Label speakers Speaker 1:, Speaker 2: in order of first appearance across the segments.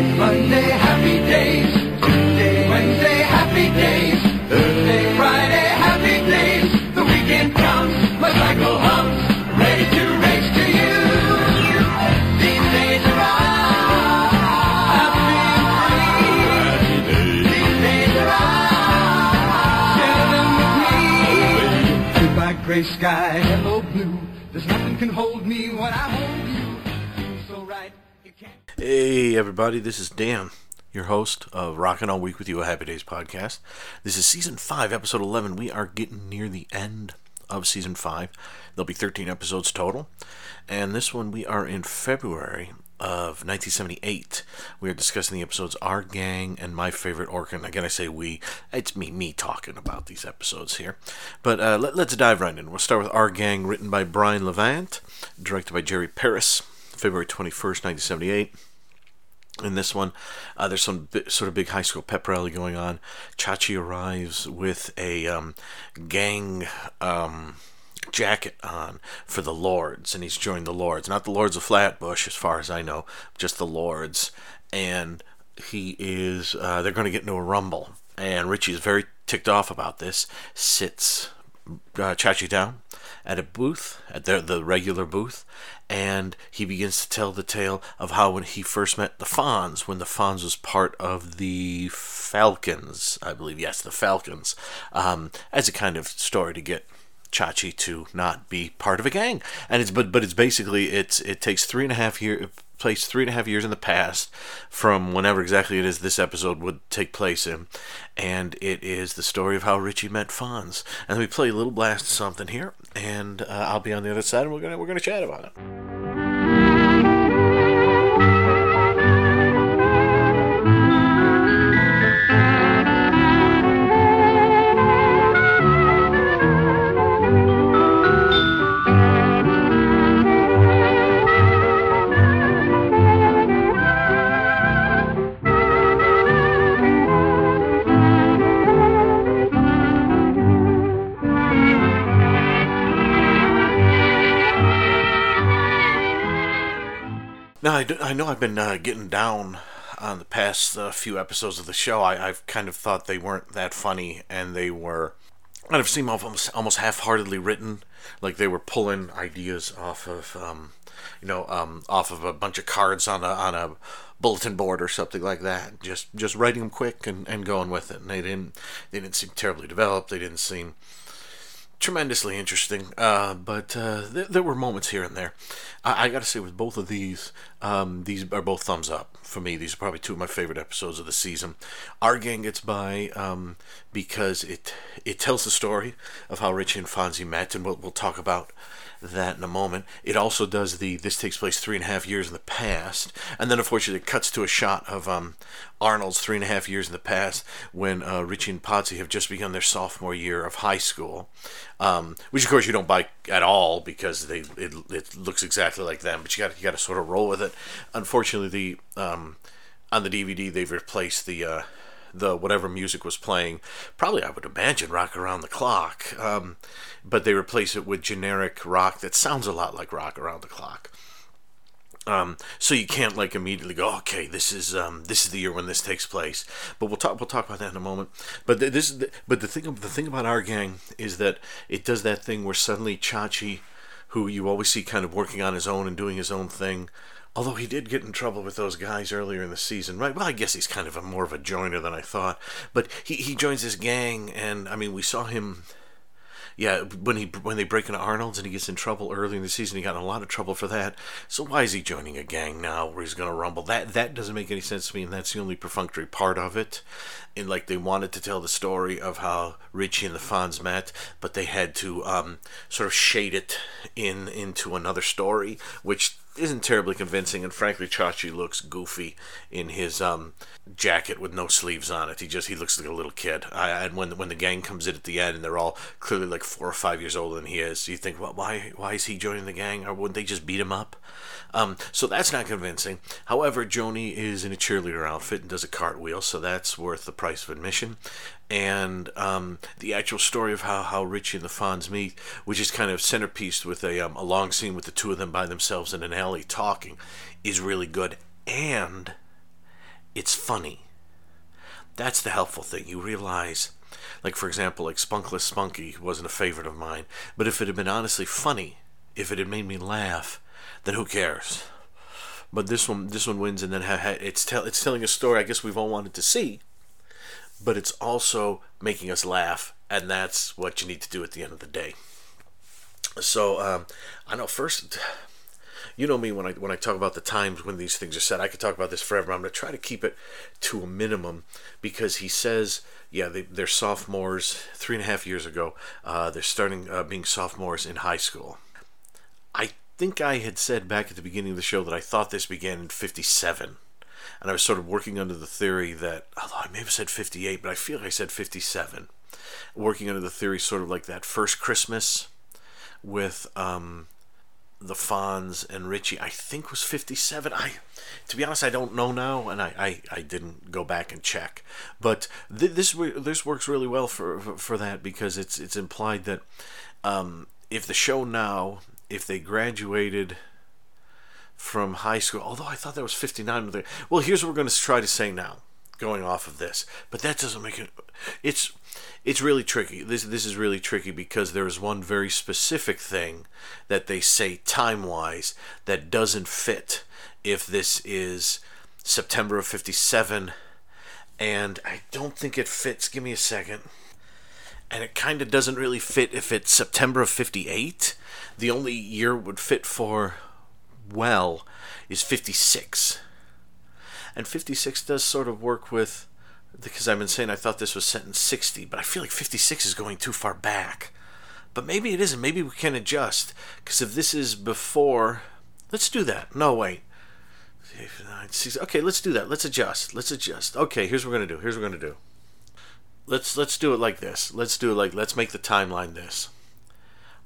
Speaker 1: Monday,
Speaker 2: Hey, everybody, this is Dan, your host of Rockin' All Week with You, a Happy Days podcast. This is season 5, episode 11. We are getting near the end of season 5. There'll be 13 episodes total. And this one, we are in February of 1978. We are discussing the episodes Our Gang and My Favorite Orkin. Again, I say we. It's me, me talking about these episodes here. But uh, let, us dive right in. We'll start with Our Gang, written by Brian Levant, directed by Jerry Paris, February 21st, 1978 in this one, uh, there's some bi- sort of big high school pep rally going on. Chachi arrives with a um, gang um, jacket on for the Lords, and he's joined the Lords. Not the Lords of Flatbush, as far as I know, just the Lords. And he is, uh, they're going to get into a rumble. And Richie is very ticked off about this, sits uh, Chachi down at a booth, at the, the regular booth, and he begins to tell the tale of how when he first met the Fonz, when the Fonz was part of the Falcons, I believe, yes, the Falcons, um, as a kind of story to get Chachi to not be part of a gang. And it's but but it's basically it's it takes three and a half year place three and a half years in the past from whenever exactly it is this episode would take place in, and it is the story of how Richie met Fonz. And we play a little blast of something here, and uh, I'll be on the other side, and we're gonna we're gonna chat about it. Now I, do, I know I've been uh, getting down on the past uh, few episodes of the show. I, I've kind of thought they weren't that funny, and they were kind of seem almost almost half-heartedly written, like they were pulling ideas off of um, you know um, off of a bunch of cards on a on a bulletin board or something like that. Just just writing them quick and, and going with it. And they didn't they didn't seem terribly developed. They didn't seem tremendously interesting, uh, but uh, th- there were moments here and there. I, I got to say, with both of these, um, these are both thumbs up for me. These are probably two of my favorite episodes of the season. Our gang gets by um, because it it tells the story of how Richie and Fonzie met, and we'll, we'll talk about that in a moment. It also does the this takes place three and a half years in the past, and then unfortunately it cuts to a shot of um, Arnold's three and a half years in the past when uh, Richie and Potsy have just begun their sophomore year of high school, um, which of course you don't buy at all because they it, it looks exactly like them, but you got you got to sort of roll with it. Unfortunately, the um, on the DVD they've replaced the uh, the whatever music was playing, probably I would imagine rock around the clock, um, but they replace it with generic rock that sounds a lot like rock around the clock. Um, so you can't like immediately go, okay, this is um, this is the year when this takes place. But we'll talk we'll talk about that in a moment. But th- this th- but the thing the thing about our gang is that it does that thing where suddenly Chachi, who you always see kind of working on his own and doing his own thing, although he did get in trouble with those guys earlier in the season, right? Well, I guess he's kind of a more of a joiner than I thought. But he he joins this gang, and I mean we saw him yeah, when he when they break into Arnold's and he gets in trouble early in the season, he got in a lot of trouble for that. So why is he joining a gang now where he's going to rumble? That that doesn't make any sense to me, and that's the only perfunctory part of it. And like they wanted to tell the story of how Richie and the Fonz met, but they had to um, sort of shade it in into another story, which isn't terribly convincing. And frankly, Chachi looks goofy in his um, jacket with no sleeves on it. He just he looks like a little kid. I, and when when the gang comes in at the end, and they're all clearly like four or five years older than he is, you think, well, why why is he joining the gang? Or wouldn't they just beat him up? Um, so that's not convincing. However, Joni is in a cheerleader outfit and does a cartwheel, so that's worth the price of admission. And um, the actual story of how, how Richie and the Fonz meet, which is kind of centerpiece with a, um, a long scene with the two of them by themselves in an alley talking, is really good. And it's funny. That's the helpful thing. You realize, like for example, like Spunkless Spunky wasn't a favorite of mine, but if it had been honestly funny, if it had made me laugh, then who cares? But this one, this one wins, and then ha- ha- it's tell it's telling a story. I guess we've all wanted to see, but it's also making us laugh, and that's what you need to do at the end of the day. So um, I know first, you know me when I when I talk about the times when these things are said. I could talk about this forever. I'm going to try to keep it to a minimum because he says, yeah, they, they're sophomores. Three and a half years ago, uh, they're starting uh, being sophomores in high school. I think I had said back at the beginning of the show that I thought this began in 57. And I was sort of working under the theory that, although I may have said 58, but I feel like I said 57. Working under the theory, sort of like that first Christmas with um, the Fonz and Richie, I think was 57. I, to be honest, I don't know now, and I, I, I didn't go back and check. But th- this this works really well for, for, for that because it's it's implied that um, if the show now if they graduated from high school, although I thought that was 59. Well, here's what we're going to try to say now, going off of this. But that doesn't make it. It's it's really tricky. This this is really tricky because there is one very specific thing that they say time wise that doesn't fit if this is September of 57 and I don't think it fits. Give me a second. And it kind of doesn't really fit if it's September of 58 the only year would fit for well is 56. And 56 does sort of work with because I've been saying I thought this was set in 60, but I feel like 56 is going too far back. But maybe it isn't. Maybe we can adjust. Because if this is before. Let's do that. No, wait. Okay, let's do that. Let's adjust. Let's adjust. Okay, here's what we're to do. Here's what we're to do. Let's let's do it like this. Let's do it like let's make the timeline this.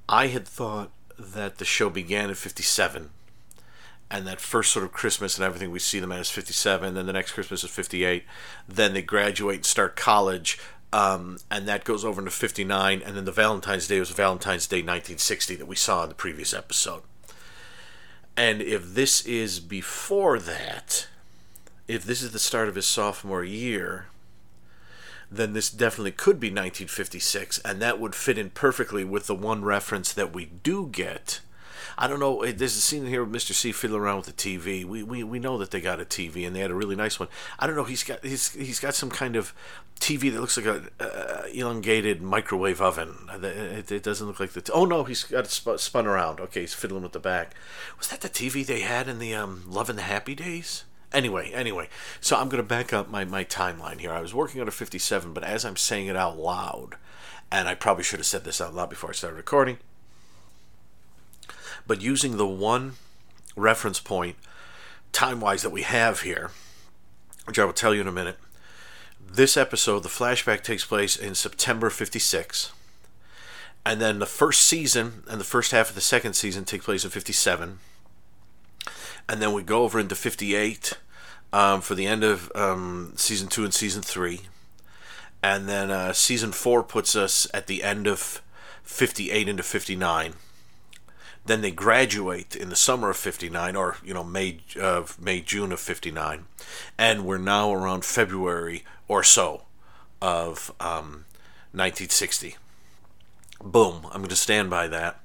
Speaker 2: I had thought that the show began at 57 and that first sort of Christmas and everything we see them as 57 then the next Christmas is 58 then they graduate and start college um, and that goes over into 59 and then the Valentine's Day was Valentine's Day 1960 that we saw in the previous episode and if this is before that if this is the start of his sophomore year then this definitely could be 1956, and that would fit in perfectly with the one reference that we do get. I don't know. There's a scene here with Mr. C fiddling around with the TV. We, we we know that they got a TV and they had a really nice one. I don't know. He's got he's he's got some kind of TV that looks like a uh, elongated microwave oven. It, it, doesn't look like the. T- oh no, he's got it spun, spun around. Okay, he's fiddling with the back. Was that the TV they had in the um, Love and the Happy Days? Anyway, anyway, so I'm going to back up my, my timeline here. I was working on a 57, but as I'm saying it out loud, and I probably should have said this out loud before I started recording, but using the one reference point time wise that we have here, which I will tell you in a minute, this episode, the flashback takes place in September 56. And then the first season and the first half of the second season take place in 57 and then we go over into 58 um, for the end of um, season two and season three. And then uh, season four puts us at the end of 58 into 59. Then they graduate in the summer of 59, or, you know, May, uh, May June of 59. And we're now around February or so of um, 1960. Boom. I'm going to stand by that.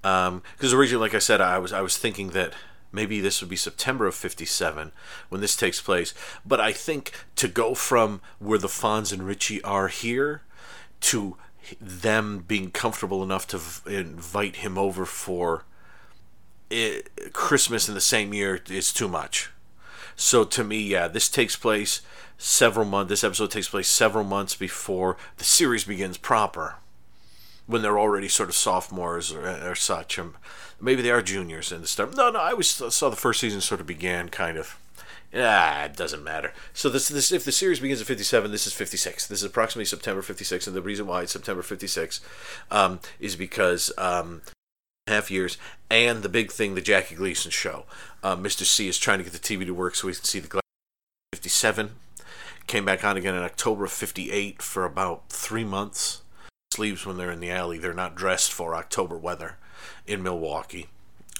Speaker 2: Because um, originally, like I said, I was I was thinking that maybe this would be September of 57 when this takes place. But I think to go from where the Fonz and Richie are here to them being comfortable enough to v- invite him over for it, Christmas in the same year is too much. So to me, yeah, this takes place several months. This episode takes place several months before the series begins proper, when they're already sort of sophomores or, or such. Um, maybe they are juniors in the start. No, no, I always saw the first season sort of began kind of. Ah, it doesn't matter. So this, this, if the series begins at 57, this is 56. This is approximately September 56, and the reason why it's September 56 um, is because um, half years, and the big thing, the Jackie Gleason show. Uh, Mr. C is trying to get the TV to work so we can see the 57. Came back on again in October of 58 for about three months. Sleeves when they're in the alley. They're not dressed for October weather in Milwaukee.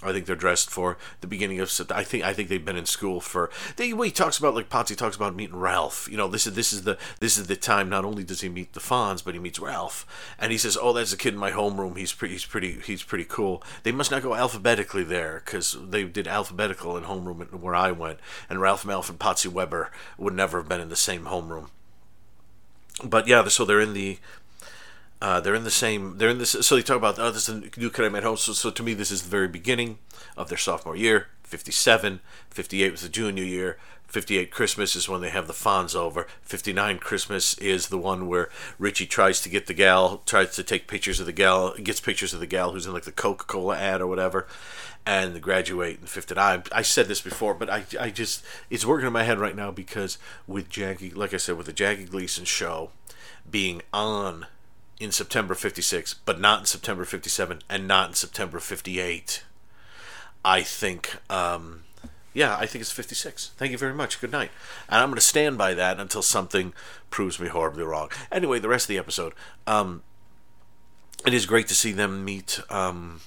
Speaker 2: I think they're dressed for the beginning of. I think I think they've been in school for. They, well, he talks about like Potsy talks about meeting Ralph. You know, this is this is the this is the time. Not only does he meet the Fonz, but he meets Ralph, and he says, "Oh, that's a kid in my homeroom. He's pretty. He's pretty. He's pretty cool." They must not go alphabetically there because they did alphabetical in homeroom where I went, and Ralph Malph and Potsy Weber would never have been in the same homeroom. But yeah, so they're in the uh, they're in the same. They're in this. So they talk about oh, this is new I met home. So, so to me, this is the very beginning of their sophomore year. 57, 58 was the junior year. 58 Christmas is when they have the Fonz over. 59 Christmas is the one where Richie tries to get the gal, tries to take pictures of the gal, gets pictures of the gal who's in like the Coca Cola ad or whatever, and they graduate in 59. I said this before, but I, I just, it's working in my head right now because with Jackie, like I said, with the Jackie Gleason show being on in September 56, but not in September 57 and not in September 58. I think, um, yeah, I think it's 56. Thank you very much. Good night. And I'm going to stand by that until something proves me horribly wrong. Anyway, the rest of the episode. Um, it is great to see them meet um,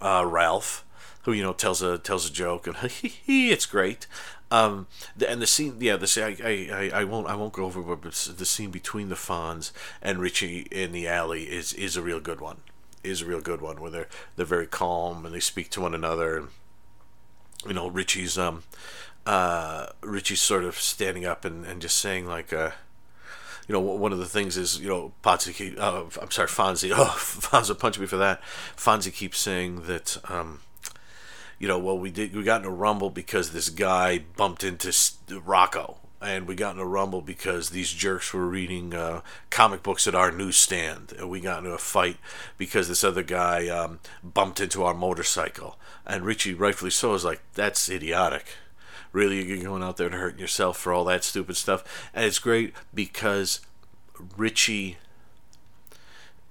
Speaker 2: uh, Ralph, who you know tells a tells a joke, and it's great. Um, the, and the scene, yeah, the scene, I, I, I won't, I won't go over, but the scene between the Fonz and Richie in the alley is is a real good one. Is a real good one where they're they're very calm and they speak to one another. And, you know, Richie's um, uh, Richie's sort of standing up and, and just saying like, uh, you know, one of the things is, you know, Potsy, uh, I'm sorry, Fonzie, oh, Fonzie punched me for that. Fonzie keeps saying that, um, you know, well, we did we got in a rumble because this guy bumped into Rocco, and we got in a rumble because these jerks were reading uh, comic books at our newsstand, and we got into a fight because this other guy um, bumped into our motorcycle, and Richie, rightfully so, is like, that's idiotic. Really, you're going out there and hurting yourself for all that stupid stuff, and it's great because Richie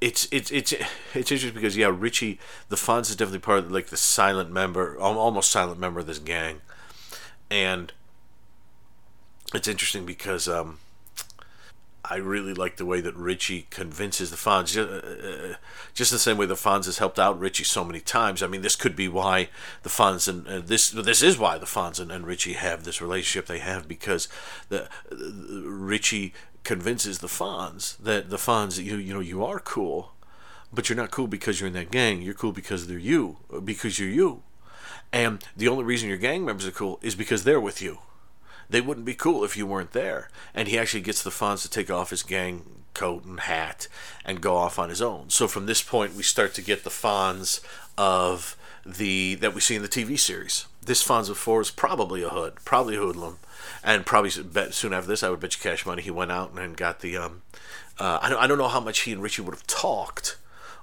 Speaker 2: it's it's it's it's interesting because yeah, Richie, the Fonz is definitely part of like the silent member, almost silent member of this gang, and it's interesting because um, I really like the way that Richie convinces the Fonz, just, uh, uh, just the same way the Fonz has helped out Richie so many times. I mean, this could be why the Fonz and uh, this this is why the Fonz and, and, Richie have this relationship they have because the, the Richie convinces the Fonz that the Fonz, you you know, you are cool, but you're not cool because you're in that gang. You're cool because they're you, uh, because you're you, and the only reason your gang members are cool is because they're with you. They wouldn't be cool if you weren't there. And he actually gets the Fonz to take off his gang coat and hat and go off on his own. So from this point, we start to get the Fonz of the that we see in the TV series. This Fonz before is probably a hood, probably a hoodlum, and probably soon after this, I would bet you cash money he went out and got the. Um, uh, I don't I don't know how much he and Richie would have talked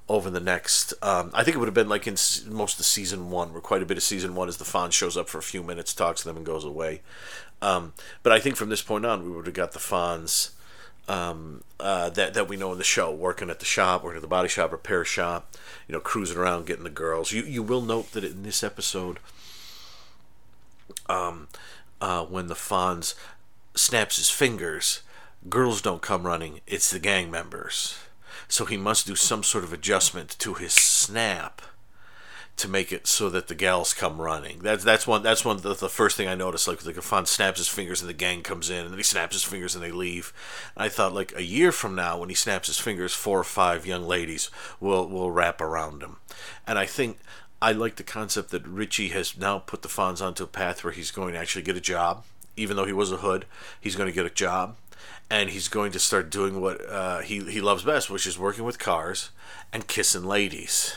Speaker 2: over the next. Um, I think it would have been like in most of season one, where quite a bit of season one is the Fonz shows up for a few minutes, talks to them, and goes away. Um, but I think from this point on, we would have got the Fonz um, uh, that that we know in the show, working at the shop, working at the body shop, repair shop, you know, cruising around, getting the girls. You you will note that in this episode, um, uh, when the Fonz snaps his fingers, girls don't come running; it's the gang members. So he must do some sort of adjustment to his snap to make it so that the gals come running. That's that's one that's one the, the first thing I noticed. Like like Fon snaps his fingers and the gang comes in, and then he snaps his fingers and they leave. And I thought like a year from now, when he snaps his fingers, four or five young ladies will will wrap around him. And I think I like the concept that Richie has now put the Fonz onto a path where he's going to actually get a job. Even though he was a hood, he's going to get a job and he's going to start doing what uh, he he loves best, which is working with cars and kissing ladies.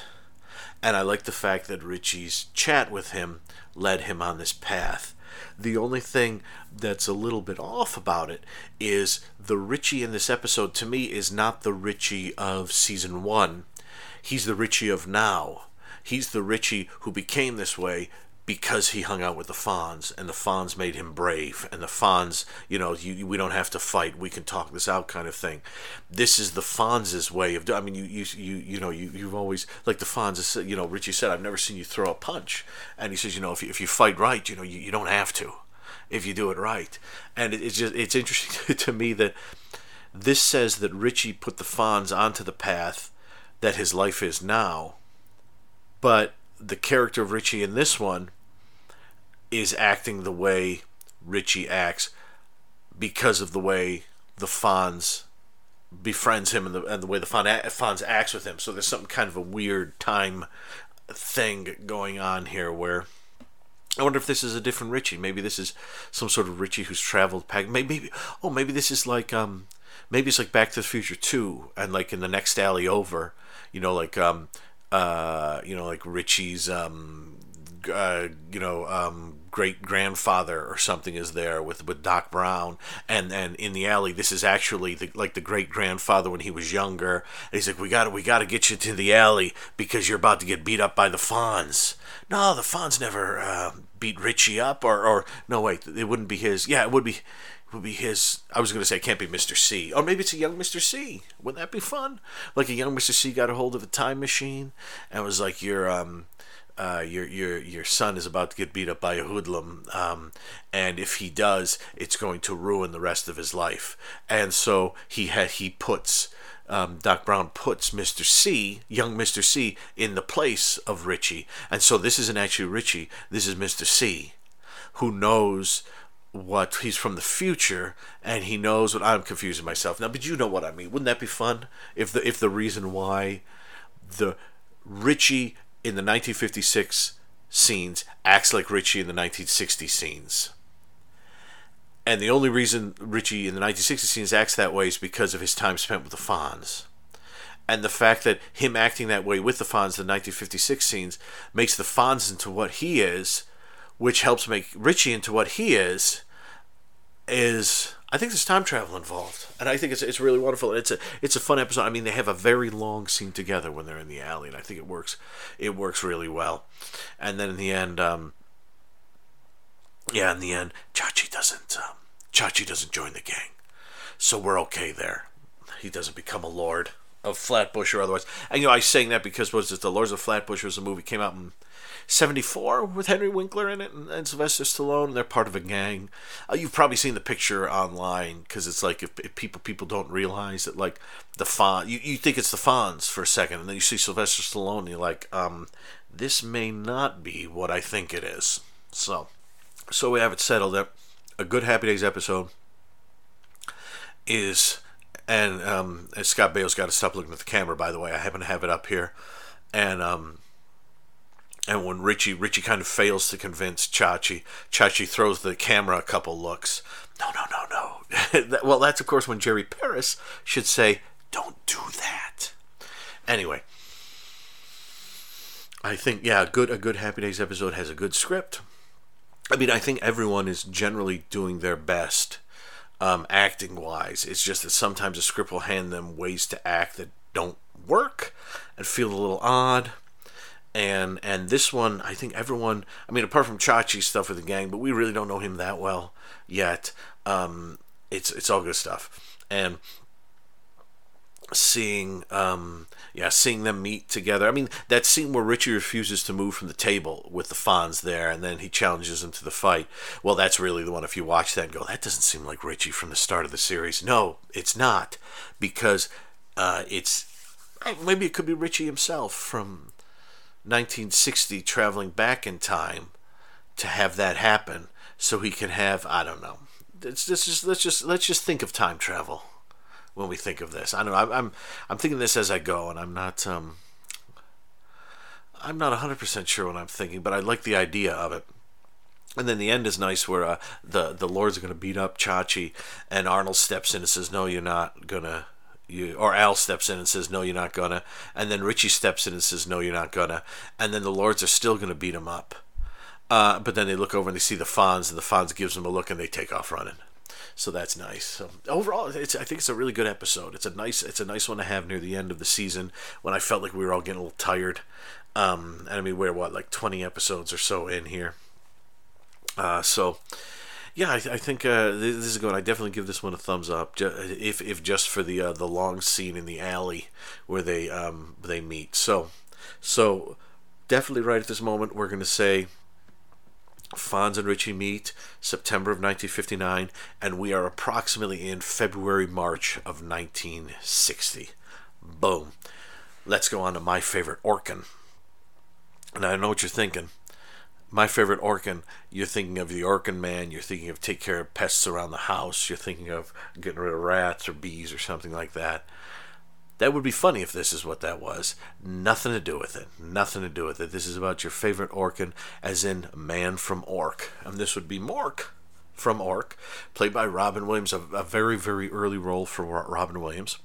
Speaker 2: And I like the fact that Richie's chat with him led him on this path. The only thing that's a little bit off about it is the Richie in this episode to me is not the Richie of season one. He's the Richie of now. He's the Richie who became this way because he hung out with the Fonz, and the Fonz made him brave, and the Fonz, you know, you, we don't have to fight, we can talk this out, kind of thing. This is the Fonz's way of. I mean, you you you you know, you you've always like the Fonz. You know, Richie said, "I've never seen you throw a punch," and he says, you know, if you, if you fight right, you know, you, you don't have to, if you do it right, and it, it's just it's interesting to me that this says that Richie put the Fonz onto the path that his life is now, but the character of Richie in this one is acting the way Richie acts because of the way the Fonz befriends him and the, and the way the Fonz acts with him. So there's something kind of a weird time thing going on here where I wonder if this is a different Richie. Maybe this is some sort of Richie who's traveled back. Maybe, maybe oh, maybe this is like um, maybe it's like Back to the Future two, and like in the next alley over, you know, like um, uh, you know, like Richie's um, uh, you know, um, great grandfather or something is there with, with Doc Brown, and and in the alley, this is actually the, like the great grandfather when he was younger. And he's like, we got to we got to get you to the alley because you're about to get beat up by the Fonz. No, the Fonz never uh, beat Richie up, or or no, wait, it wouldn't be his. Yeah, it would be would be his. I was going to say it can't be Mr. C, or maybe it's a young Mr. C. Wouldn't that be fun? Like a young Mr. C got a hold of a time machine and was like, "You're um, uh, your your your son is about to get beat up by a hoodlum, um, and if he does, it's going to ruin the rest of his life." And so he had he puts um, Doc Brown puts Mr. C, young Mr. C, in the place of Richie, and so this isn't actually Richie. This is Mr. C, who knows what he's from the future and he knows what I'm confusing myself now but you know what I mean wouldn't that be fun if the if the reason why the Richie in the 1956 scenes acts like Richie in the 1960 scenes. And the only reason Richie in the 1960 scenes acts that way is because of his time spent with the Fonz. And the fact that him acting that way with the Fonz in the 1956 scenes makes the Fonz into what he is, which helps make Richie into what he is, is I think there's time travel involved, and I think it's it's really wonderful. It's a it's a fun episode. I mean, they have a very long scene together when they're in the alley, and I think it works it works really well. And then in the end, um, yeah, in the end, Chachi doesn't um, Chachi doesn't join the gang, so we're okay there. He doesn't become a lord of Flatbush or otherwise. And you know, I saying that because was it the Lords of Flatbush was a movie came out in 74 with Henry Winkler in it and, and Sylvester Stallone. They're part of a gang. Uh, you've probably seen the picture online because it's like if, if, people people don't realize that like the Fonz, you, you think it's the Fonz for a second and then you see Sylvester Stallone and you're like, um, this may not be what I think it is. So, so we have it settled that a good Happy Days episode is and um, Scott Baio's got to stop looking at the camera. By the way, I happen to have it up here, and um, and when Richie Richie kind of fails to convince Chachi, Chachi throws the camera a couple looks. No, no, no, no. well, that's of course when Jerry Paris should say, "Don't do that." Anyway, I think yeah, good a good Happy Days episode has a good script. I mean, I think everyone is generally doing their best um, acting wise. It's just that sometimes a script will hand them ways to act that don't work and feel a little odd. And and this one I think everyone I mean apart from Chachi stuff with the gang but we really don't know him that well yet. Um, it's it's all good stuff. And seeing um, yeah seeing them meet together. I mean that scene where Richie refuses to move from the table with the Fonz there and then he challenges him to the fight well that's really the one if you watch that and go that doesn't seem like Richie from the start of the series. No it's not because uh, it's maybe it could be Richie himself from 1960 traveling back in time to have that happen so he can have I don't know. It's, it's just let's just let's just think of time travel when we think of this. I don't know. I'm I'm, thinking this as I go, and I'm not um I'm not 100% sure what I'm thinking, but I like the idea of it. And then the end is nice where uh, the the lords are going to beat up Chachi, and Arnold steps in and says, "No, you're not gonna you or Al steps in and says no you're not gonna and then Richie steps in and says no you're not gonna and then the lords are still gonna beat him up uh, but then they look over and they see the Fonz and the Fonz gives them a look and they take off running so that's nice so overall it's I think it's a really good episode it's a nice it's a nice one to have near the end of the season when I felt like we were all getting a little tired um, and I mean we're what like 20 episodes or so in here uh, so yeah, I, I think uh, this is good. I definitely give this one a thumbs up, if if just for the uh, the long scene in the alley where they um, they meet. So so definitely right at this moment we're going to say Fonz and Richie meet September of 1959, and we are approximately in February March of 1960. Boom. Let's go on to my favorite Orkin. And I know what you're thinking. My favorite Orkin, you're thinking of the Orkin man, you're thinking of take care of pests around the house, you're thinking of getting rid of rats or bees or something like that. That would be funny if this is what that was. Nothing to do with it. Nothing to do with it. This is about your favorite Orkin, as in Man from Ork. And this would be Mork from Ork, played by Robin Williams, a, a very, very early role for Robin Williams.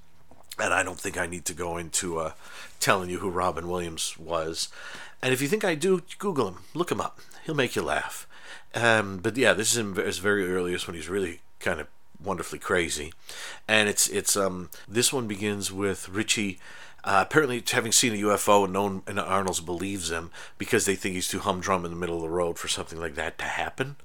Speaker 2: And I don't think I need to go into uh, telling you who Robin Williams was. And if you think I do, Google him, look him up. He'll make you laugh. Um, but yeah, this is very earliest when he's really kind of wonderfully crazy, and it's it's um this one begins with Richie. Uh, apparently, having seen a UFO and known and Arnold's believes him because they think he's too humdrum in the middle of the road for something like that to happen.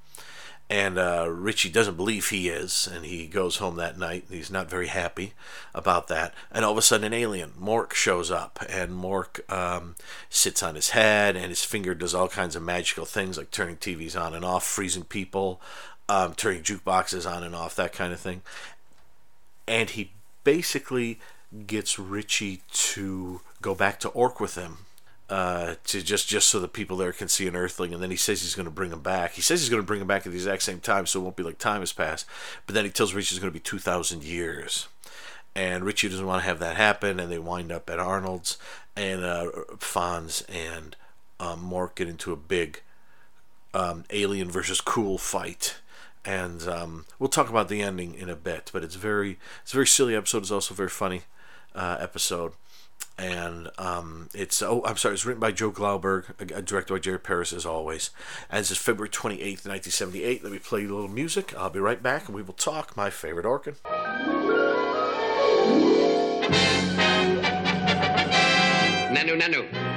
Speaker 2: And uh, Richie doesn't believe he is, and he goes home that night. And he's not very happy about that. And all of a sudden, an alien, Mork, shows up, and Mork um, sits on his head, and his finger does all kinds of magical things like turning TVs on and off, freezing people, um, turning jukeboxes on and off, that kind of thing. And he basically gets Richie to go back to Ork with him. Uh, to just just so the people there can see an Earthling, and then he says he's going to bring him back. He says he's going to bring him back at the exact same time, so it won't be like time has passed. But then he tells Richie it's going to be two thousand years, and Richie doesn't want to have that happen, and they wind up at Arnold's, and uh, Fonz and um, Mork get into a big um, alien versus cool fight and um, we'll talk about the ending in a bit. But it's very it's a very silly episode. It's also a very funny uh, episode, and um, it's oh I'm sorry, it's written by Joe Glauberg, uh, directed by Jerry Paris as always. And this is February twenty eighth, nineteen seventy eight. Let me play a little music. I'll be right back, and we will talk my favorite Orkin.
Speaker 3: Nanu Nanu.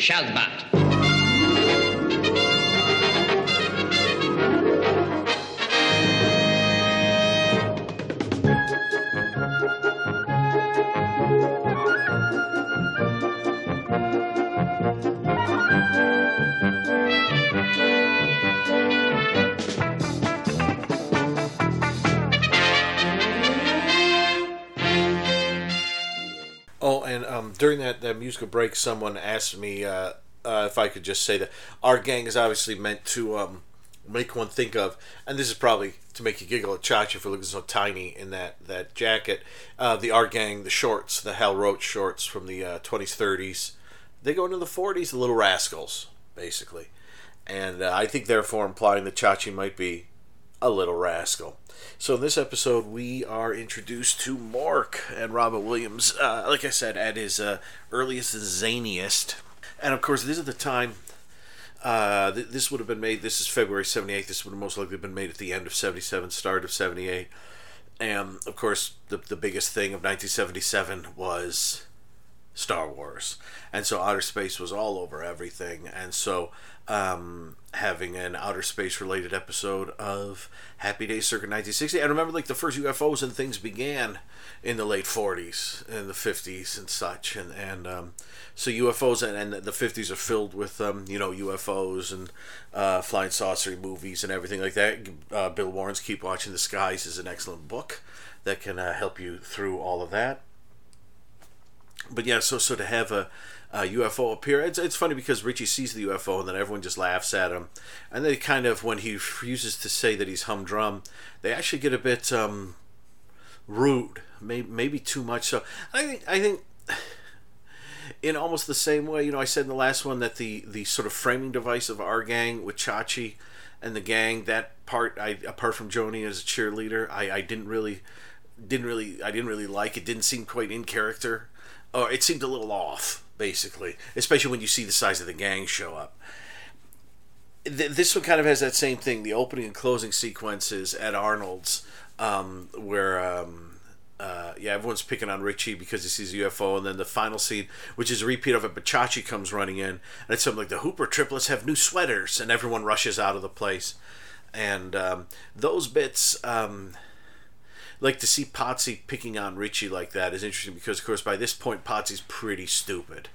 Speaker 2: Shazbot. During that, that musical break, someone asked me uh, uh, if I could just say that our gang is obviously meant to um, make one think of, and this is probably to make you giggle at Chachi for looking so tiny in that that jacket. Uh, the our gang, the shorts, the Hal Roach shorts from the uh, twenties, thirties, they go into the forties. The Little Rascals, basically, and uh, I think therefore implying that Chachi might be a little rascal. So in this episode, we are introduced to Mork and Robin Williams. Uh, like I said, at his uh, earliest zaniest, and of course, this is the time. Uh, th- this would have been made. This is February '78. This would have most likely been made at the end of '77, start of '78. And of course, the the biggest thing of 1977 was Star Wars, and so outer space was all over everything. And so um, having an outer space related episode of Happy Days circa 1960. I remember like the first UFOs and things began in the late 40s and the 50s and such. And, and um, so UFOs and, and the 50s are filled with, um, you know, UFOs and uh, flying saucer movies and everything like that. Uh, Bill Warren's Keep Watching the Skies is an excellent book that can uh, help you through all of that. But yeah, so so to have a uh, UFO appear. It's, it's funny because Richie sees the UFO and then everyone just laughs at him. And they kind of, when he refuses to say that he's humdrum, they actually get a bit um, rude, maybe, maybe too much. So I think, I think in almost the same way, you know, I said in the last one that the, the sort of framing device of our gang with Chachi and the gang, that part, I apart from Joni as a cheerleader, I, I didn't really didn't really I didn't really like it. Didn't seem quite in character, or it seemed a little off basically, especially when you see the size of the gang show up. This one kind of has that same thing. The opening and closing sequences at Arnold's, um, where um, uh, yeah, everyone's picking on Richie because he sees a UFO, and then the final scene, which is a repeat of it, but Chachi comes running in, and it's something like the Hooper triplets have new sweaters, and everyone rushes out of the place, and um, those bits. Um, like to see Potsy picking on Richie like that is interesting because, of course, by this point, Potsy's pretty stupid.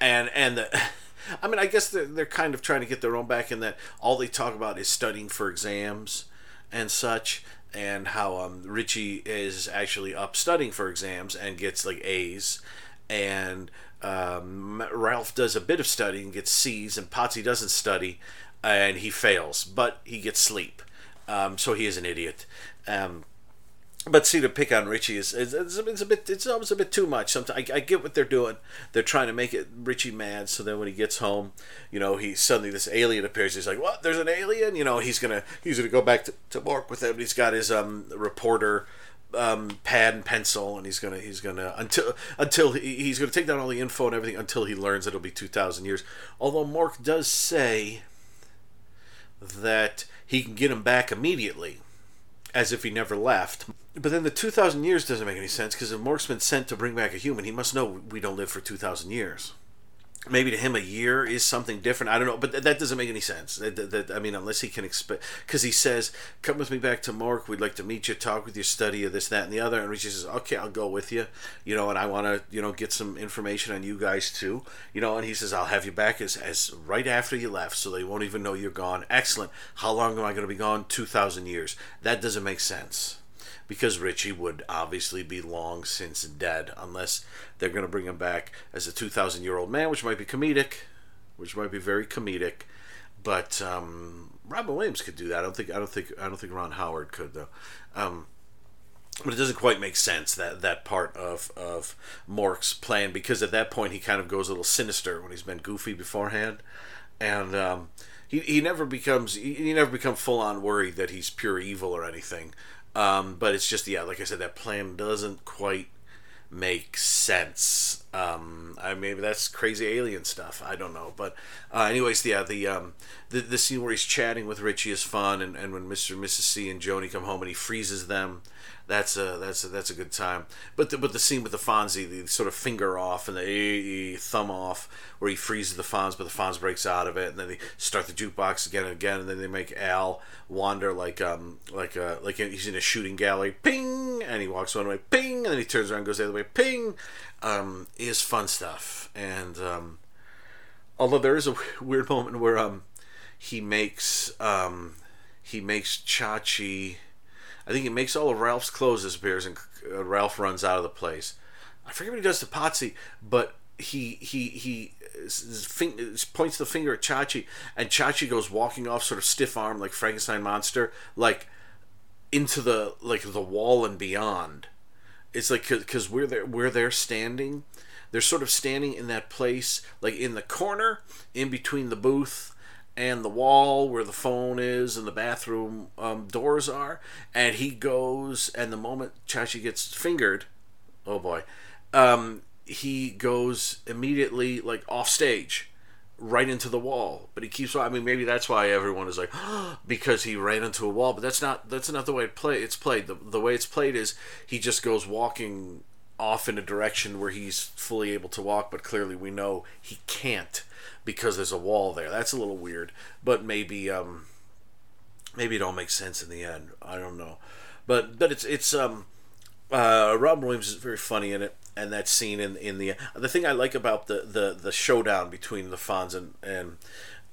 Speaker 2: and and the, I mean, I guess they're they're kind of trying to get their own back in that all they talk about is studying for exams and such, and how um, Richie is actually up studying for exams and gets like A's, and um, Ralph does a bit of studying, gets C's, and Potsy doesn't study, and he fails, but he gets sleep. Um, so he is an idiot. Um, but see, to pick on Richie is it's, it's, a bit it's almost a bit too much. Sometimes I, I get what they're doing. They're trying to make it Richie mad. So then when he gets home, you know, he suddenly this alien appears. He's like, "What? There's an alien?" You know, he's gonna he's gonna go back to, to Ork with him. He's got his um reporter um, pad and pencil, and he's gonna he's gonna until until he, he's gonna take down all the info and everything until he learns it'll be two thousand years. Although Mork does say that he can get him back immediately, as if he never left. But then the 2,000 years doesn't make any sense because if Mork's been sent to bring back a human, he must know we don't live for 2,000 years. Maybe to him a year is something different. I don't know, but th- that doesn't make any sense. That, that, that- I mean, unless he can expect, because he says, "Come with me back to Mork. We'd like to meet you, talk with you, study of this, that, and the other." And Richie says, "Okay, I'll go with you." You know, and I want to, you know, get some information on you guys too. You know, and he says, "I'll have you back as as right after you left, so they won't even know you're gone." Excellent. How long am I going to be gone? Two thousand years. That doesn't make sense because Richie would obviously be long since dead unless they're going to bring him back as a 2,000 year old man, which might be comedic, which might be very comedic. But um, Robin Williams could do that. I don't think. I don't think. I don't think Ron Howard could though. Um, but it doesn't quite make sense that that part of of Mork's plan because at that point he kind of goes a little sinister when he's been goofy beforehand, and um, he he never becomes he, he never becomes full on worried that he's pure evil or anything. Um, but it's just yeah, like I said, that plan doesn't quite make sense. Um, I maybe that's crazy alien stuff. I don't know, but uh, anyways, yeah, the um, the the scene where he's chatting with Richie is fun, and, and when Mister and Mrs. C and Joni come home and he freezes them, that's a that's a, that's a good time. But the, but the scene with the Fonzie, the sort of finger off and the eh, eh, thumb off, where he freezes the Fonz, but the Fonz breaks out of it, and then they start the jukebox again and again, and then they make Al wander like um like uh like he's in a shooting gallery, ping, and he walks one way, ping, and then he turns around, goes the other way, ping, um, is fun stuff, and um, although there is a weird moment where um he makes um he makes Chachi. I think he makes all of Ralph's clothes disappears, and uh, Ralph runs out of the place. I forget what he does to Potsy, but he he he points the finger at Chachi, and Chachi goes walking off, sort of stiff arm, like Frankenstein monster, like into the like the wall and beyond. It's like because where they're where they're there standing, they're sort of standing in that place, like in the corner, in between the booth and the wall where the phone is and the bathroom um, doors are. And he goes, and the moment Chachi gets fingered, oh boy, um, he goes immediately like off stage right into the wall. But he keeps i mean maybe that's why everyone is like because he ran into a wall. But that's not that's not the way it play it's played. The, the way it's played is he just goes walking off in a direction where he's fully able to walk but clearly we know he can't because there's a wall there. That's a little weird but maybe um maybe it all makes sense in the end. I don't know. But but it's it's um uh, Robin Williams is very funny in it, and that scene in in the the thing I like about the the, the showdown between the Fonz and and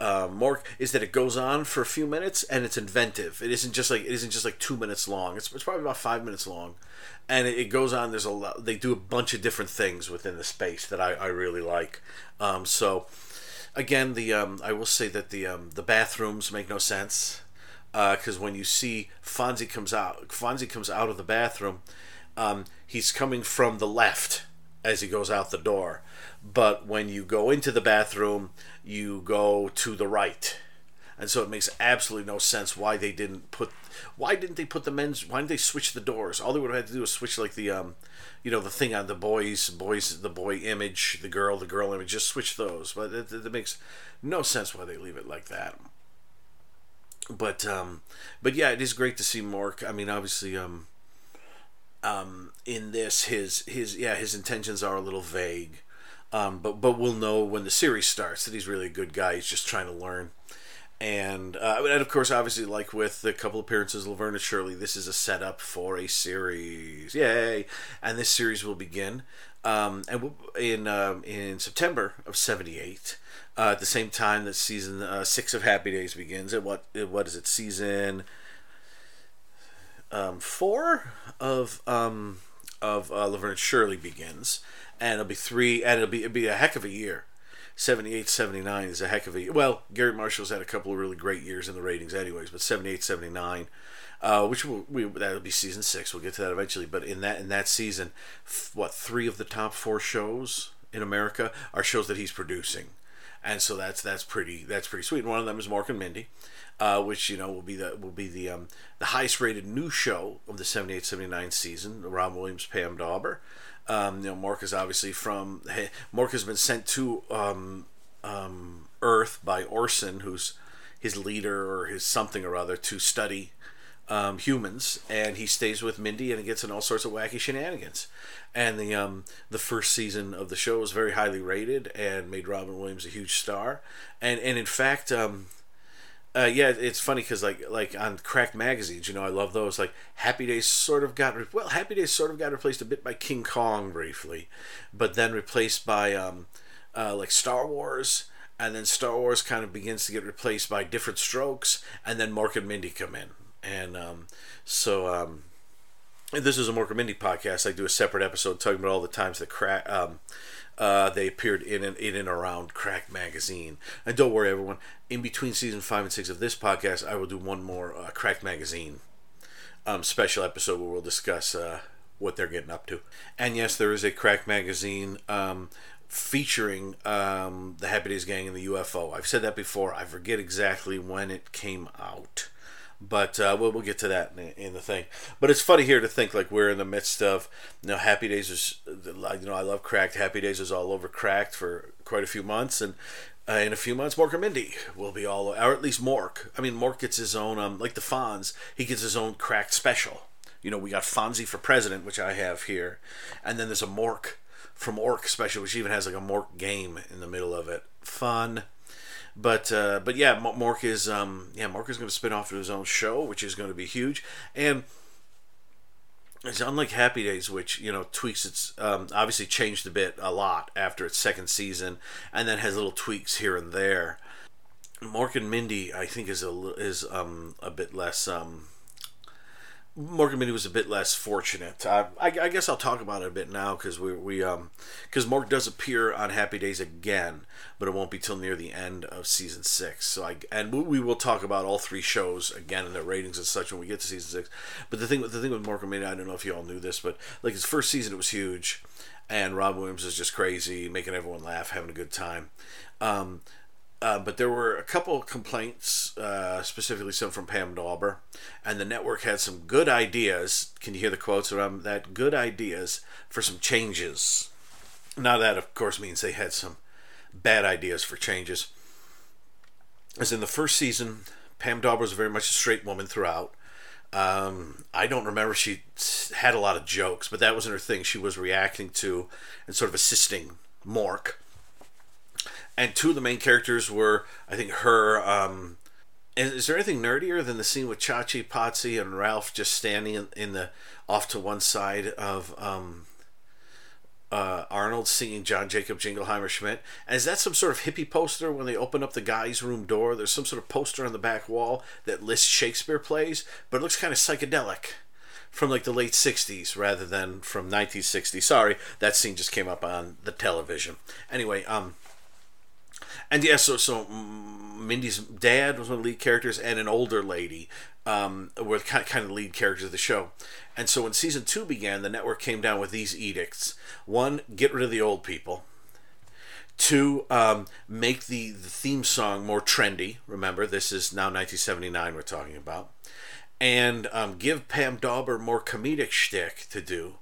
Speaker 2: uh, Mork is that it goes on for a few minutes and it's inventive. It isn't just like it isn't just like two minutes long. It's, it's probably about five minutes long, and it, it goes on. There's a lot. They do a bunch of different things within the space that I, I really like. Um, so again, the um, I will say that the um, the bathrooms make no sense because when you see Fonzie comes out, Fonzie comes out of the bathroom. Um, he's coming from the left as he goes out the door, but when you go into the bathroom, you go to the right, and so it makes absolutely no sense why they didn't put why didn't they put the men's why didn't they switch the doors? All they would have had to do was switch like the um, you know, the thing on the boys, boys, the boy image, the girl, the girl image. Just switch those, but it, it makes no sense why they leave it like that but um but yeah it is great to see mork i mean obviously um um in this his his yeah his intentions are a little vague um but but we'll know when the series starts that he's really a good guy. He's just trying to learn. And uh, and of course obviously like with the couple appearances of laverne and shirley this is a setup for a series. Yay! And this series will begin Um, and w- in um, in September of '78, uh, at the same time that season uh, six of Happy Days begins, at what what is it? Season um, four of um, of uh, Laverne and Shirley begins, and it'll be three, and it'll be it'll be a heck of a year. 78 79 is a heck of a year. Well, Garry Marshall's had a couple of really great years in the ratings, anyways, but 78 79, uh, which will we, that'll be season six. We'll get to that eventually. But in that in that season, what three of the top four shows in America are shows that he's producing, and so that's that's pretty that's pretty sweet. And one of them is Mork and Mindy, uh, which you know will be the will be the um, the highest rated new show of the 78 79 season. The Rob Williams, Pam Dawber. Um, you know, Mork is obviously from. Hey, Mork has been sent to um, um, Earth by Orson, who's his leader or his something or other, to study um, humans, and he stays with Mindy, and he gets in all sorts of wacky shenanigans. And the um, the first season of the show was very highly rated and made Robin Williams a huge star. And and in fact, um, uh, yeah, it's funny because like like on cracked magazines, you know, I love those. Like Happy Days sort of got re- well, Happy Days sort of got replaced a bit by King Kong briefly, but then replaced by um, uh, like Star Wars, and then Star Wars kind of begins to get replaced by Diff'rent Strokes, and then Mork and Mindy come in, and um, so um, this is a Mork and Mindy podcast. I do a separate episode talking about all the times that crack. Um, uh, they appeared in and in and around Cracked Magazine. And don't worry, everyone. In between season five and six of this podcast, I will do one more uh, Cracked Magazine um, special episode where we'll discuss uh, what they're getting up to. And yes, there is a Cracked Magazine um, featuring um, the Happy Days Gang and the UFO. I've said that before. I forget exactly when it came out. But uh, we'll, we'll get to that in, in, the thing. But it's funny here to think like we're in the midst of, you know, Happy Days is, you know, I love Cracked. Happy Days is all over Cracked for quite a few months, and uh, in a few months, Mork and Mindy will be all, or at least Mork. I mean, Mork gets his own, um, like the Fonz, he gets his own Cracked special. You know, we got Fonzie for President, which I have here, and then there's a Mork from Ork special, which even has like a Mork game in the middle of it. Fun. But uh, but yeah, Mork is um, yeah Mork is going to spin off to his own show, which is going to be huge, and it's unlike Happy Days, which you know tweaks its um, obviously changed a bit a lot after its second season, and then has little tweaks here and there. Mork and Mindy, I think, is a is um, a bit less. Um, Mork and Mindy was a bit less fortunate. I, I, I guess I'll talk about it a bit now because we we um because Mork does appear on Happy Days again, but it won't be till near the end of season six. So I and we will talk about all three shows again and their ratings and such when we get to season six. But the thing with the thing with Mork and Mindy, I don't know if you all knew this, but like his first season, it was huge, and Rob Williams is just crazy, making everyone laugh, having a good time. Um, uh, but there were a couple of complaints, uh, specifically some from Pam Dawber, and the network had some good ideas. Can you hear the quotes around that? Good ideas for some changes. Now that, of course, means they had some bad ideas for changes. As in the first season, Pam Dawber was very much a straight woman throughout. Um, I don't remember she had a lot of jokes, but that wasn't her thing. She was reacting to and sort of assisting Mork and two of the main characters were, I think, her. Um, is there anything nerdier than the scene with Chachi, Potsy, and Ralph just standing in, in the off to one side of um, uh, Arnold singing John Jacob Jingleheimer Schmidt? And is that some sort of hippie poster when they open up the guy's room door? There's some sort of poster on the back wall that lists Shakespeare plays, but it looks kind of psychedelic from like the late 60s rather than from 1960. Sorry, that scene just came up on the television. Anyway, um, and yeah, so so Mindy's dad was one of the lead characters, and an older lady um, were kind of, kind of lead characters of the show. And so when season two began, the network came down with these edicts: one, get rid of the old people. Two, um, make the, the theme song more trendy. Remember, this is now 1979 we're talking about. And um, give Pam Dawber more comedic shtick to do.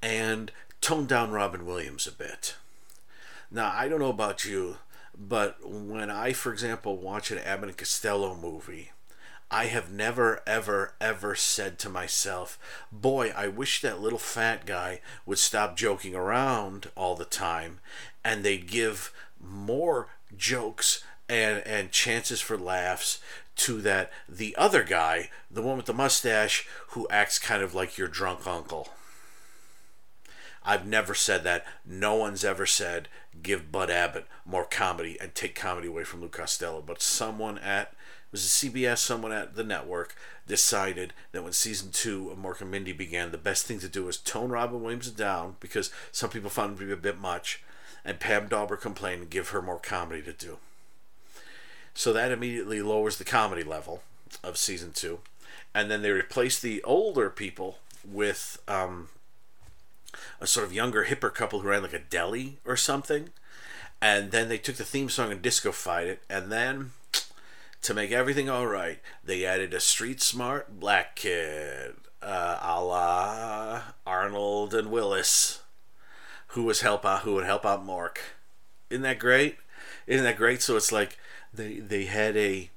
Speaker 2: And tone down Robin Williams a bit. Now, I don't know about you, but when I, for example, watch an Abbott and Costello movie, I have never, ever, ever said to myself, boy, I wish that little fat guy would stop joking around all the time and they'd give more jokes and, and chances for laughs to that the other guy, the one with the mustache, who acts kind of like your drunk uncle. I've never said that. No one's ever said give Bud Abbott more comedy and take comedy away from Lou Costello. But someone at it was a CBS, someone at the network decided that when season two of Mork and Mindy began, the best thing to do was tone Robin Williams down because some people found him to be a bit much, and Pam Dawber complained and give her more comedy to do. So that immediately lowers the comedy level of season two, and then they replace the older people with um, a sort of younger, hipper couple who ran like a deli or something, and then they took the theme song and disco-fied it, and then to make everything all right, they added a street smart black kid, uh, a la Arnold and Willis, who was help out, who would help out Mork. Isn't that great? Isn't that great? So it's like they they had a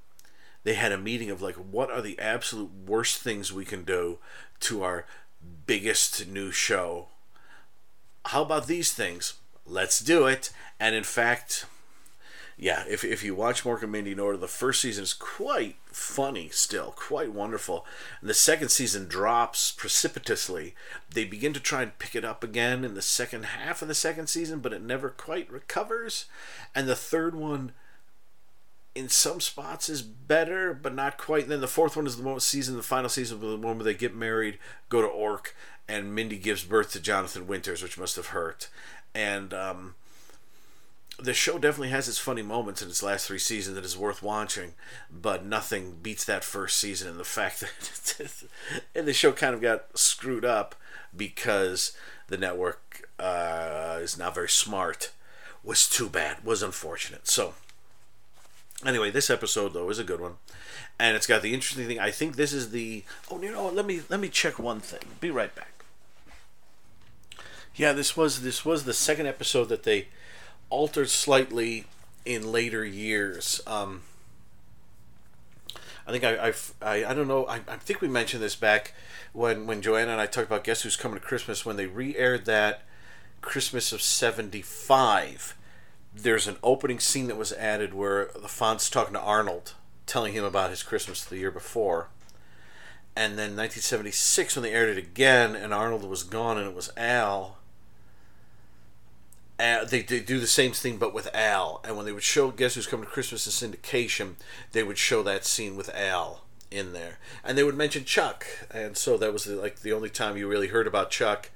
Speaker 2: they had a meeting of like what are the absolute worst things we can do to our biggest new show. How about these things? Let's do it. And in fact, yeah, if, if you watch Mork and Mindy in order, the first season is quite funny still, quite wonderful. And the second season drops precipitously. They begin to try and pick it up again in the second half of the second season, but it never quite recovers. And the third one, in some spots, is better, but not quite. And then the fourth one is the most season, the final season, the one where they get married, go to Ork, and Mindy gives birth to Jonathan Winters, which must have hurt. And um, the show definitely has its funny moments in its last three seasons that is worth watching, but nothing beats that first season and the fact that and the show kind of got screwed up because the network uh, is not very smart was too bad was unfortunate. So anyway this episode though is a good one and it's got the interesting thing i think this is the oh you know let me let me check one thing. Be right back yeah this was this was the second episode that they altered slightly in later years. Um, I think I, I've, I I don't know I, I think we mentioned this back when when Joanna and I talked about Guess Who's Coming to Christmas when they re-aired that Christmas of '75. There's an opening scene that was added where the Fonz talking to Arnold, telling him about his Christmas the year before. And then 1976 when they aired it again and Arnold was gone and it was Al they, they do the same thing but with Al. And when they would show Guess Who's Coming to Christmas in syndication, they would show that scene with Al in there. And they would mention Chuck. And so that was the, like the only time you really heard about Chuck.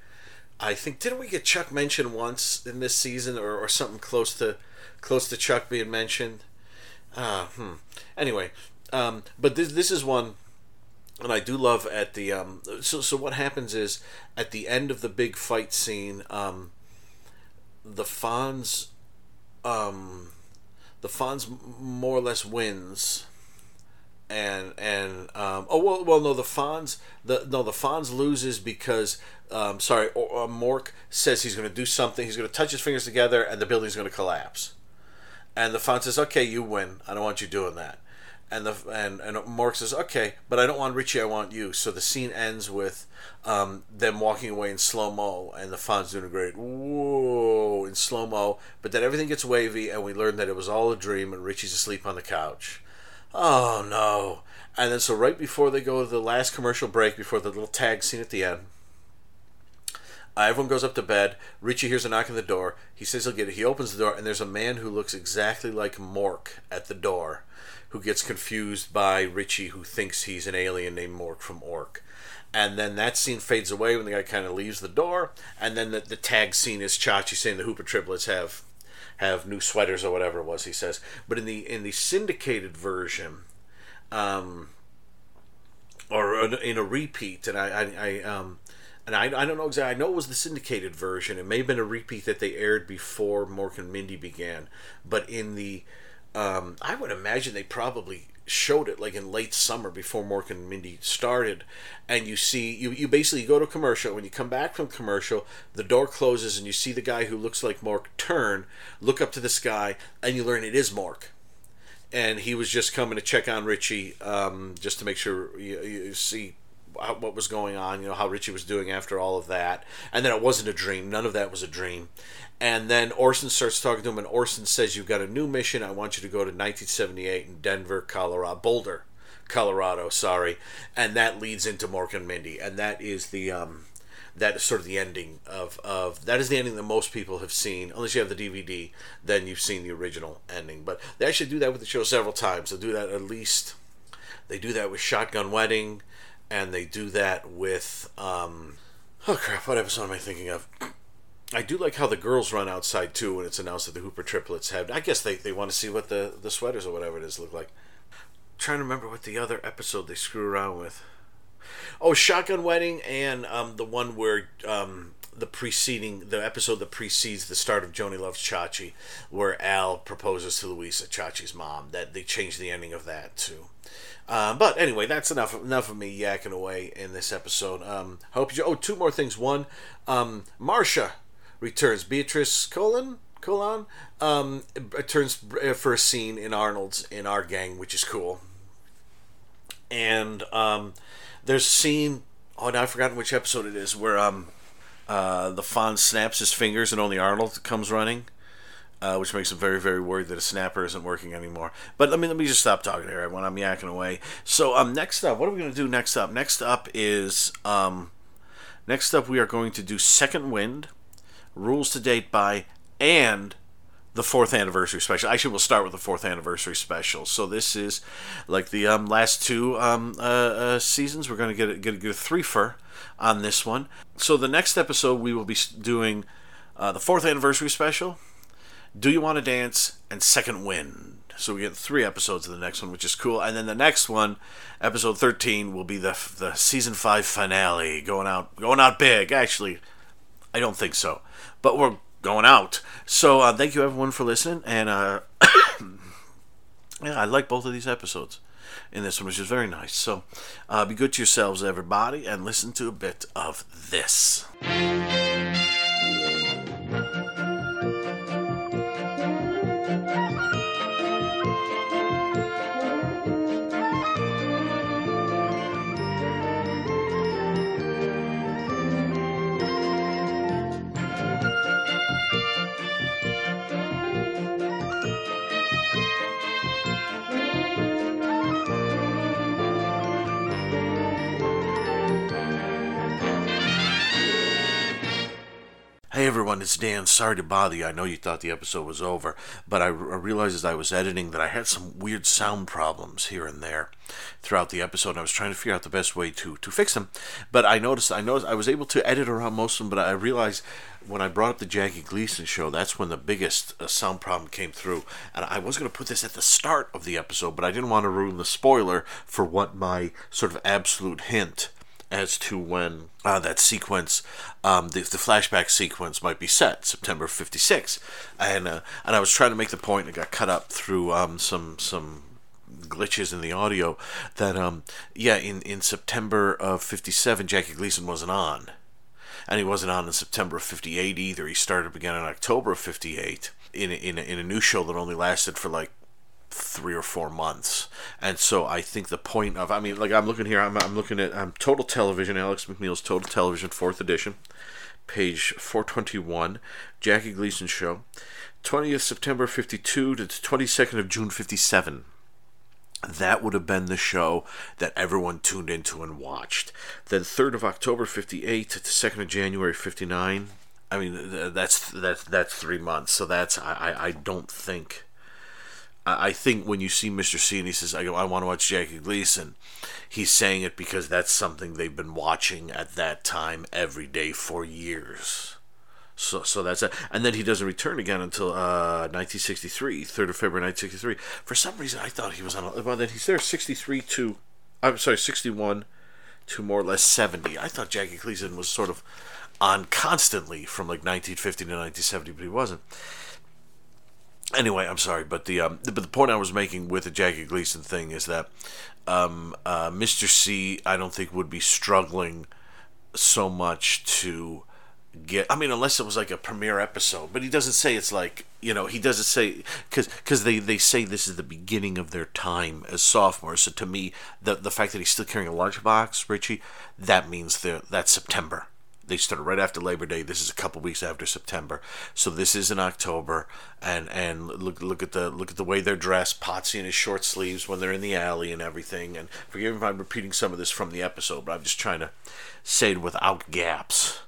Speaker 2: I think didn't we get Chuck mentioned once in this season or, or something close to close to Chuck being mentioned? Uh, hmm. Anyway, um, but this this is one and I do love at the um, so so what happens is at the end of the big fight scene um, the Fonz, um, the Fonz more or less wins, and and um, oh well well no the Fonz the no the Fonz loses because um, sorry or, uh, Mork says he's going to do something he's going to touch his fingers together and the building's going to collapse, and the Fonz says okay you win. I don't want you doing that, and the and and Mork says okay but I don't want Richie I want you so the scene ends with um, them walking away in slow mo, and the Fonz doing a great whoa in slow mo. But then everything gets wavy, and we learn that it was all a dream, and Richie's asleep on the couch. Oh no! And then so right before they go to the last commercial break, before the little tag scene at the end. Uh, everyone goes up to bed. Richie hears a knock on the door. He says he'll get it. He opens the door, and there's a man who looks exactly like Mork at the door, who gets confused by Richie, who thinks he's an alien named Mork from Ork and then that scene fades away when the guy kind of leaves the door, and then the, the tag scene is Chachi saying the Hooper triplets have have new sweaters or whatever it was he says. But in the in the syndicated version, um, or in a repeat, and I I, I um. And I, I don't know exactly. I know it was the syndicated version. It may have been a repeat that they aired before Mork and Mindy began. But in the, um, I would imagine they probably showed it like in late summer before Mork and Mindy started, and you see you you basically go to commercial. When you come back from commercial, the door closes and you see the guy who looks like Mork turn, look up to the sky, and you learn it is Mork. And he was just coming to check on Richie, um, just to make sure you, you see what was going on, you know, how Richie was doing after all of that. And then it wasn't a dream. None of that was a dream. And then Orson starts talking to him, and Orson says, You've got a new mission. I want you to go to 1978 in Denver, Colorado, Boulder, Colorado, sorry. And that leads into Mork and Mindy. And that is the. Um, that is sort of the ending of, of that is the ending that most people have seen unless you have the dvd then you've seen the original ending but they actually do that with the show several times they'll do that at least they do that with shotgun wedding and they do that with um oh crap what episode am i thinking of I do like how the girls run outside too when it's announced that the Hooper triplets have. I guess they, they want to see what the, the sweaters or whatever it is look like. trying to remember what the other episode they screw around with. Oh, Shotgun Wedding and um, the one where um, the preceding the episode that precedes the start of Joni Loves Chachi, where Al proposes to Louisa, Chachi's mom. That they changed the ending of that too. Um, but anyway, that's enough enough of me yakking away in this episode. Um, hope you. Oh, two more things. One, um, Marcia returns. Beatrice Colen Colen um, returns for a scene in Arnold's in our gang, which is cool. And um, there's a scene. Oh, now I've forgotten which episode it is where um, uh, the Fonz snaps his fingers and only Arnold comes running. Uh, which makes him very, very worried that a snapper isn't working anymore. But let me let me just stop talking here when I'm yakking away. So um, next up, what are we going to do next up? Next up is um, next up we are going to do Second Wind, Rules to Date by, and the fourth anniversary special. Actually, we'll start with the fourth anniversary special. So this is like the um, last two um, uh, uh, seasons. We're going to get a, get a, get a threefer on this one. So the next episode we will be doing uh, the fourth anniversary special. Do You Want to Dance and Second Wind. So we get three episodes of the next one, which is cool. And then the next one, episode thirteen, will be the the season five finale, going out going out big. Actually, I don't think so, but we're going out. So uh, thank you everyone for listening, and uh, yeah, I like both of these episodes in this one, which is very nice. So uh, be good to yourselves, everybody, and listen to a bit of this. Hey everyone, it's Dan. Sorry to bother you. I know you thought the episode was over, but I, I realized as I was editing that I had some weird sound problems here and there throughout the episode. And I was trying to figure out the best way to, to fix them, but I noticed I noticed I was able to edit around most of them. But I realized when I brought up the Jackie Gleason show, that's when the biggest uh, sound problem came through. And I was going to put this at the start of the episode, but I didn't want to ruin the spoiler for what my sort of absolute hint as to when uh, that sequence, um, the, the flashback sequence, might be set, September '56, and uh, and I was trying to make the point, and got cut up through um, some some glitches in the audio that um yeah in in September of '57 Jackie Gleason wasn't on, and he wasn't on in September of '58 either. He started again in October of '58 in in in a new show that only lasted for like three or four months. And so I think the point of, I mean, like I'm looking here, I'm, I'm looking at um, Total Television, Alex McNeil's Total Television, fourth edition, page 421, Jackie Gleason Show, 20th September 52 to 22nd of June 57. That would have been the show that everyone tuned into and watched. Then 3rd of October 58 to 2nd of January 59. I mean, that's that's that's three months. So that's I, I don't think I think when you see Mr. C and he says, I, I want to watch Jackie Gleason, he's saying it because that's something they've been watching at that time every day for years. So, so that's it. And then he doesn't return again until uh, 1963, 3rd of February 1963. For some reason, I thought he was on. A, well, then he's there 63 to, I'm sorry, 61 to more or less 70. I thought Jackie Gleason was sort of on constantly from like 1950 to 1970, but he wasn't anyway, I'm sorry, but the um, but the point I was making with the Jackie Gleason thing is that um, uh, Mr. C, I don't think would be struggling so much to get. I mean, unless it was like a premiere episode, but he doesn't say it's like you know he doesn't say because because they they say this is the beginning of their time as sophomores. So to me, the the fact that he's still carrying a lunchbox, Richie, that means that that's September they started right after Labor Day. This is a couple weeks after September, so this is in October. And and look look at the look at the way they're dressed. Potsy in his short sleeves when they're in the alley and everything. And forgive me if I'm repeating some of this from the episode, but I'm just trying to say it without gaps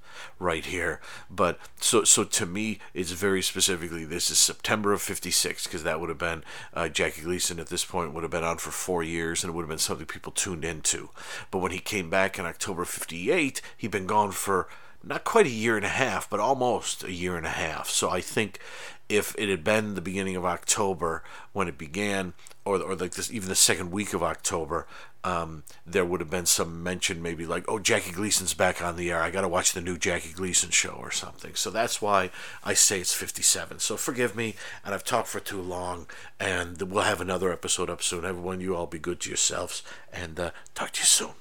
Speaker 2: right here. But so so to me, it's very specifically this is September of '56 because that would have been uh, Jackie Gleason at this point would have been on for four years and it would have been something people tuned into. But when he came back in October '58, he'd been gone for not quite a year and a half, but almost a year and a half. So I think if it had been the beginning of October when it began, or or like this even the second week of October, um, there would have been some mention maybe like, oh, Jackie Gleason's back on the air. I got to watch the new Jackie Gleason show or something. So that's why I say it's 57. So forgive me, and I've talked for too long, and we'll have another episode up soon. Everyone, you all be good to yourselves, and uh, talk to you soon.